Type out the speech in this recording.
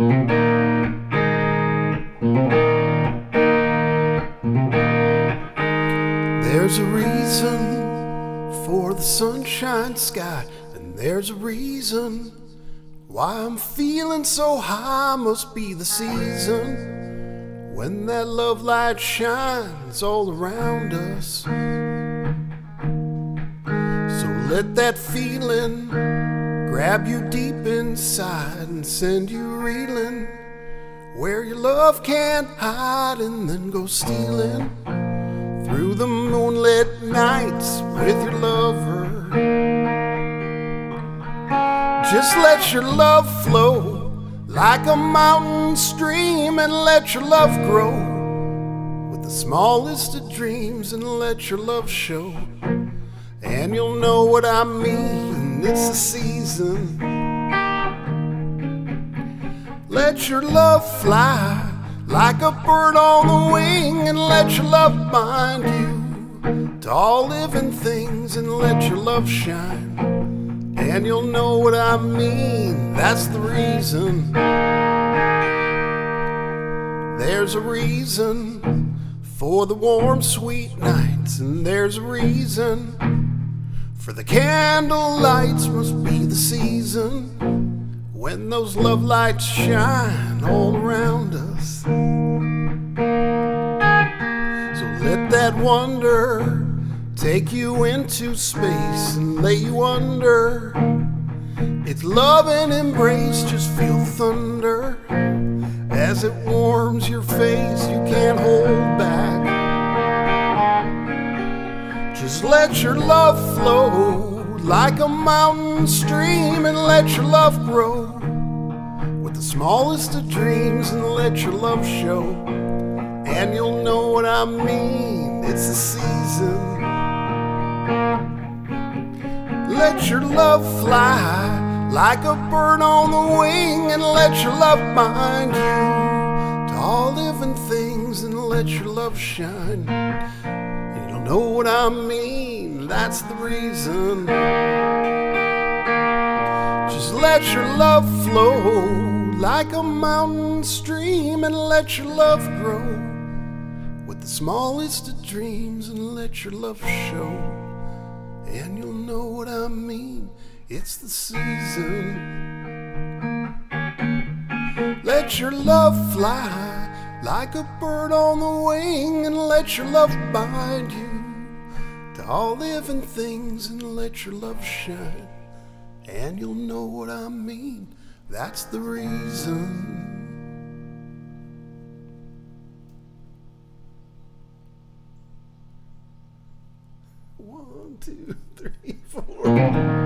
There's a reason for the sunshine sky, and there's a reason why I'm feeling so high. Must be the season when that love light shines all around us. So let that feeling grab you deep inside and send you reeling where your love can't hide, and then go stealing through the moonlit nights with your lover. Just let your love flow like a mountain stream and let your love grow with the smallest of dreams and let your love show. And you'll know what I mean, it's the season. Let your love fly like a bird on the wing and let your love bind you to all living things and let your love shine. And you'll know what I mean, that's the reason. There's a reason for the warm, sweet nights, and there's a reason for the candle lights, must be the season when those love lights shine all around us. So let that wonder take you into space and lay you under. It's love and embrace, just feel thunder as it warms your face. You can't hold back. Let your love flow like a mountain stream and let your love grow with the smallest of dreams and let your love show. And you'll know what I mean, it's the season. Let your love fly like a bird on the wing and let your love bind you to all living things and let your love shine. And you'll know what I mean, that's the reason. Just let your love flow like a mountain stream and let your love grow with the smallest of dreams and let your love show. And you'll know what I mean, it's the season. Let your love fly like a bird on the wing and let your love bind you to all living things and let your love shine. And you'll know what I mean, that's the reason. One, two, three, four.